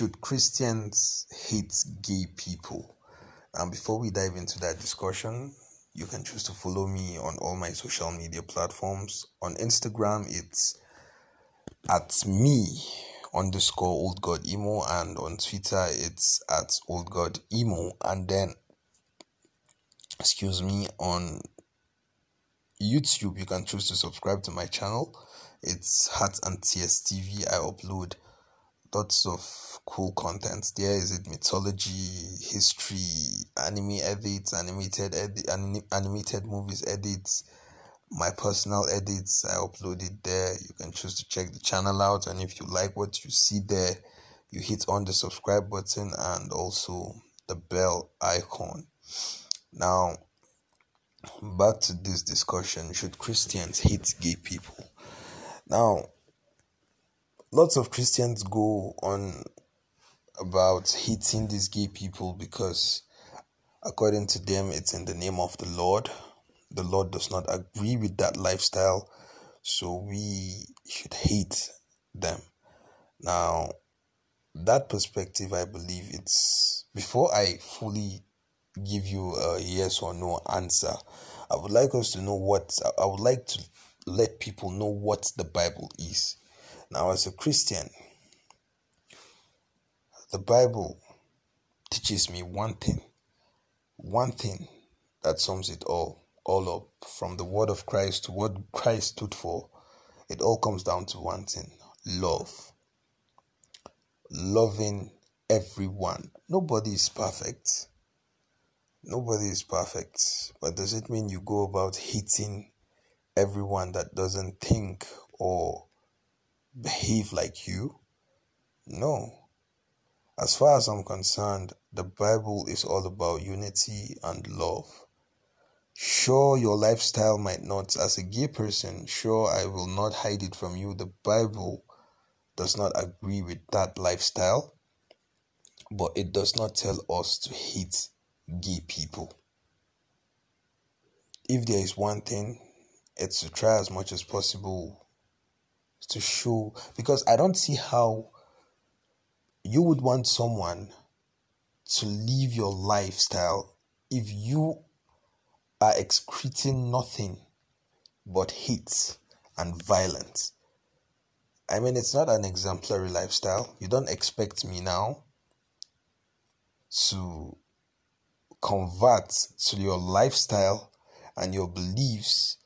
should Christians hate gay people? And before we dive into that discussion, you can choose to follow me on all my social media platforms. On Instagram, it's at me underscore old god emo, and on Twitter, it's at old god emo. And then, excuse me, on YouTube, you can choose to subscribe to my channel. It's Heart and Tears TV. I upload lots of cool content there. Is it mythology, history, anime edits, animated edit, anim- animated movies edits, my personal edits. I uploaded there. You can choose to check the channel out, and if you like what you see there, you hit on the subscribe button and also the bell icon. Now, back to this discussion: Should Christians hate gay people? Now, lots of Christians go on about hating these gay people because, according to them, it's in the name of the Lord. The Lord does not agree with that lifestyle, so we should hate them. Now, that perspective, I believe it's before I fully give you a yes or no answer, I would like us to know what I would like to let people know what the Bible is. Now, as a Christian, the Bible teaches me one thing, one thing that sums it all, all up from the word of Christ to what Christ stood for. It all comes down to one thing love. Loving everyone. Nobody is perfect. Nobody is perfect. But does it mean you go about hating everyone that doesn't think or behave like you? No. As far as I'm concerned, the Bible is all about unity and love. Sure, your lifestyle might not, as a gay person, sure, I will not hide it from you. The Bible does not agree with that lifestyle, but it does not tell us to hate gay people. If there is one thing, it's to try as much as possible to show because I don't see how you would want someone to live your lifestyle if you are excreting nothing but hate and violence. I mean, it's not an exemplary lifestyle. You don't expect me now to convert to your lifestyle and your beliefs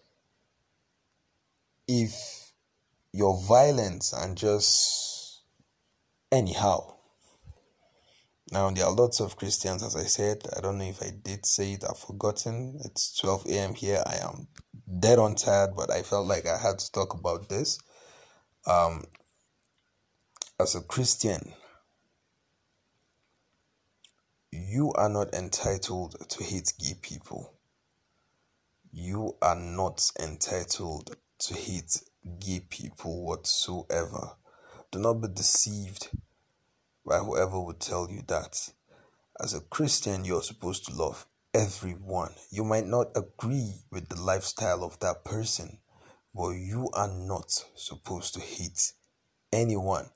if your violence and just anyhow. Now, there are lots of Christians, as I said. I don't know if I did say it, I've forgotten. It's 12 a.m. here. I am dead on tired, but I felt like I had to talk about this. Um, as a Christian, you are not entitled to hate gay people. You are not entitled to hate gay people whatsoever. Do not be deceived by whoever would tell you that. As a Christian, you're supposed to love everyone. You might not agree with the lifestyle of that person, but you are not supposed to hate anyone.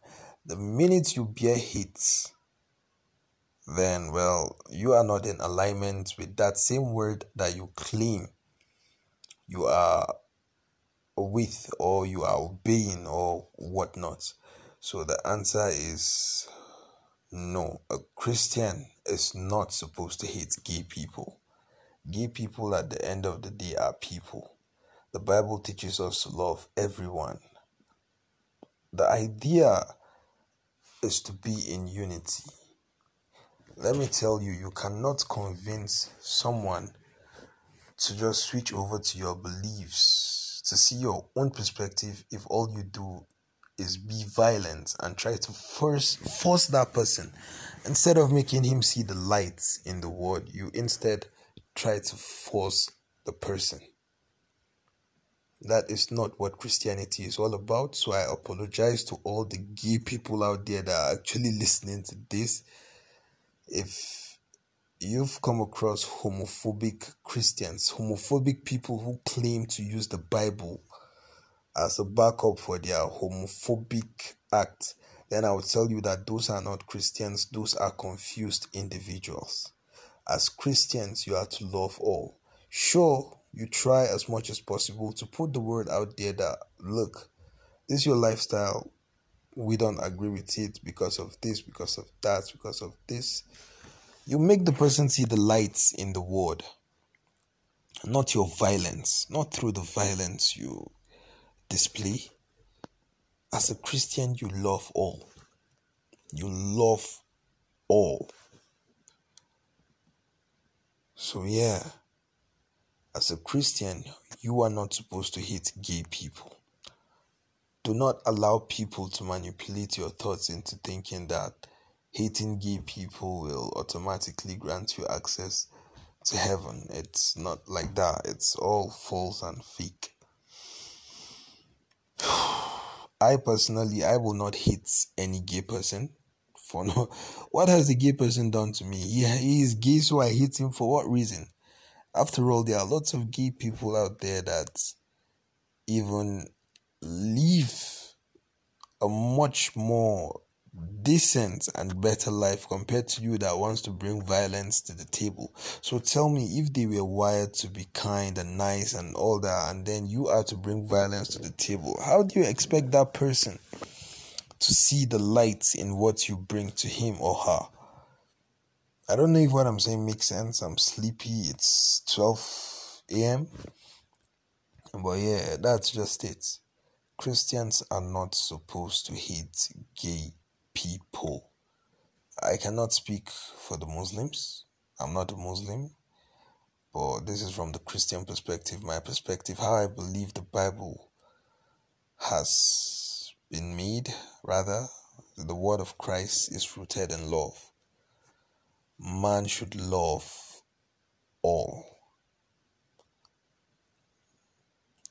The minute you bear hate, then, well, you are not in alignment with that same word that you claim you are with or you are obeying or whatnot. So the answer is no. A Christian is not supposed to hate gay people. Gay people at the end of the day are people. The Bible teaches us to love everyone. The idea is to be in unity. Let me tell you, you cannot convince someone to just switch over to your beliefs to see your own perspective if all you do is be violent and try to force force that person. Instead of making him see the light in the world you instead try to force the person. That is not what christianity is all about. So i apologize to all the gay people out there that are actually listening to this. If you've come across homophobic Christians, homophobic people who claim to use the Bible as a backup for their homophobic act, then I would tell you that those are not Christians, those are confused individuals. As Christians, you are to love all. Sure, you try as much as possible to put the word out there that, look, this is your lifestyle. We don't agree with it because of this, because of that, because of this. You make the person see the lights in the word, not your violence, not through the violence you display. As a Christian, you love all. You love all. So, yeah, as a Christian, you are not supposed to hate gay people. Do not allow people to manipulate your thoughts into thinking that hating gay people will automatically grant you access to heaven. It's not like that, it's all false and fake. I personally, I will not hate any gay person for no. What has the gay person done to me? He, he is gay, so I hate him for what reason? After all, there are lots of gay people out there that even live a much more decent and better life compared to you that wants to bring violence to the table. So tell me if they were wired to be kind and nice and all that, and then you are to bring violence to the table, how do you expect that person to see the light in what you bring to him or her? I don't know if what I'm saying makes sense. I'm sleepy. It's 12 a.m. But yeah, that's just it. Christians are not supposed to hate gay people. I cannot speak for the Muslims. I'm not a Muslim. But this is from the Christian perspective, my perspective, how I believe the Bible has been made, rather, the word of Christ is rooted in love. Man should love all.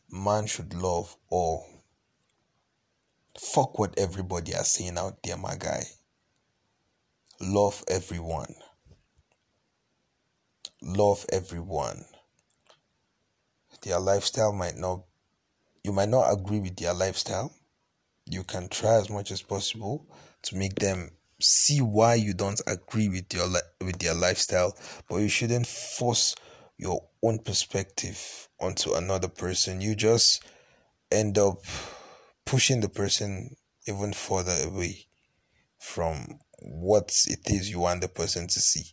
Man should love all. Fuck what everybody are saying out there, my guy. Love everyone. Love everyone. Their lifestyle might not, you might not agree with their lifestyle. You can try as much as possible to make them see why you don't agree with your with their lifestyle, but you shouldn't force your own perspective onto another person. You just end up pushing the person even further away from what it is you want the person to see.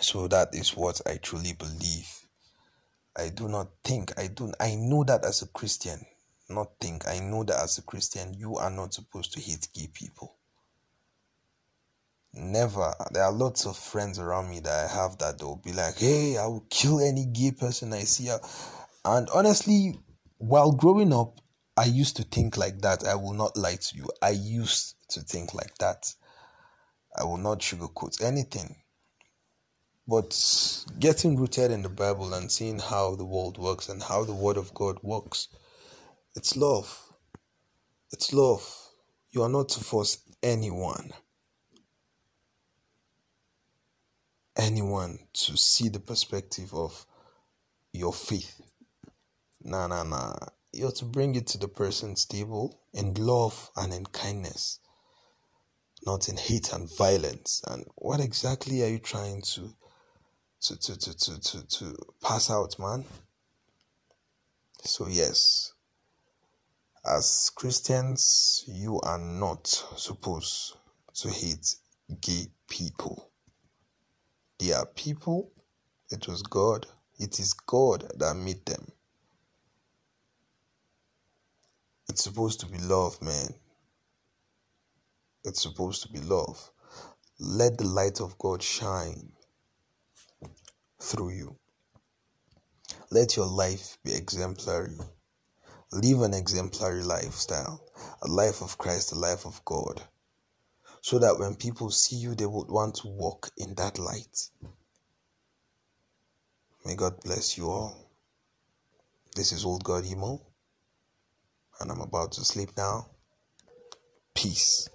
So that is what I truly believe. I do not think I do I know that as a Christian, not think I know that as a Christian you are not supposed to hate gay people. Never. There are lots of friends around me that I have that they'll be like, "Hey, I will kill any gay person I see." And honestly, while growing up, I used to think like that. I will not lie to you. I used to think like that. I will not sugarcoat anything. But getting rooted in the Bible and seeing how the world works and how the Word of God works, it's love. It's love. You are not to force anyone, anyone to see the perspective of your faith Nah, nah, nah. You have to bring it to the person's table in love and in kindness, not in hate and violence. And what exactly are you trying to to to to to to, to pass out, man? So yes, as Christians, you are not supposed to hate gay people. They are people. It was God. It is God that made them. It's supposed to be love, man. It's supposed to be love. Let the light of God shine through you. Let your life be exemplary. Live an exemplary lifestyle, a life of Christ, a life of God, so that when people see you, they would want to walk in that light. May God bless you all. This is Old God Emo and I'm about to sleep now. Peace.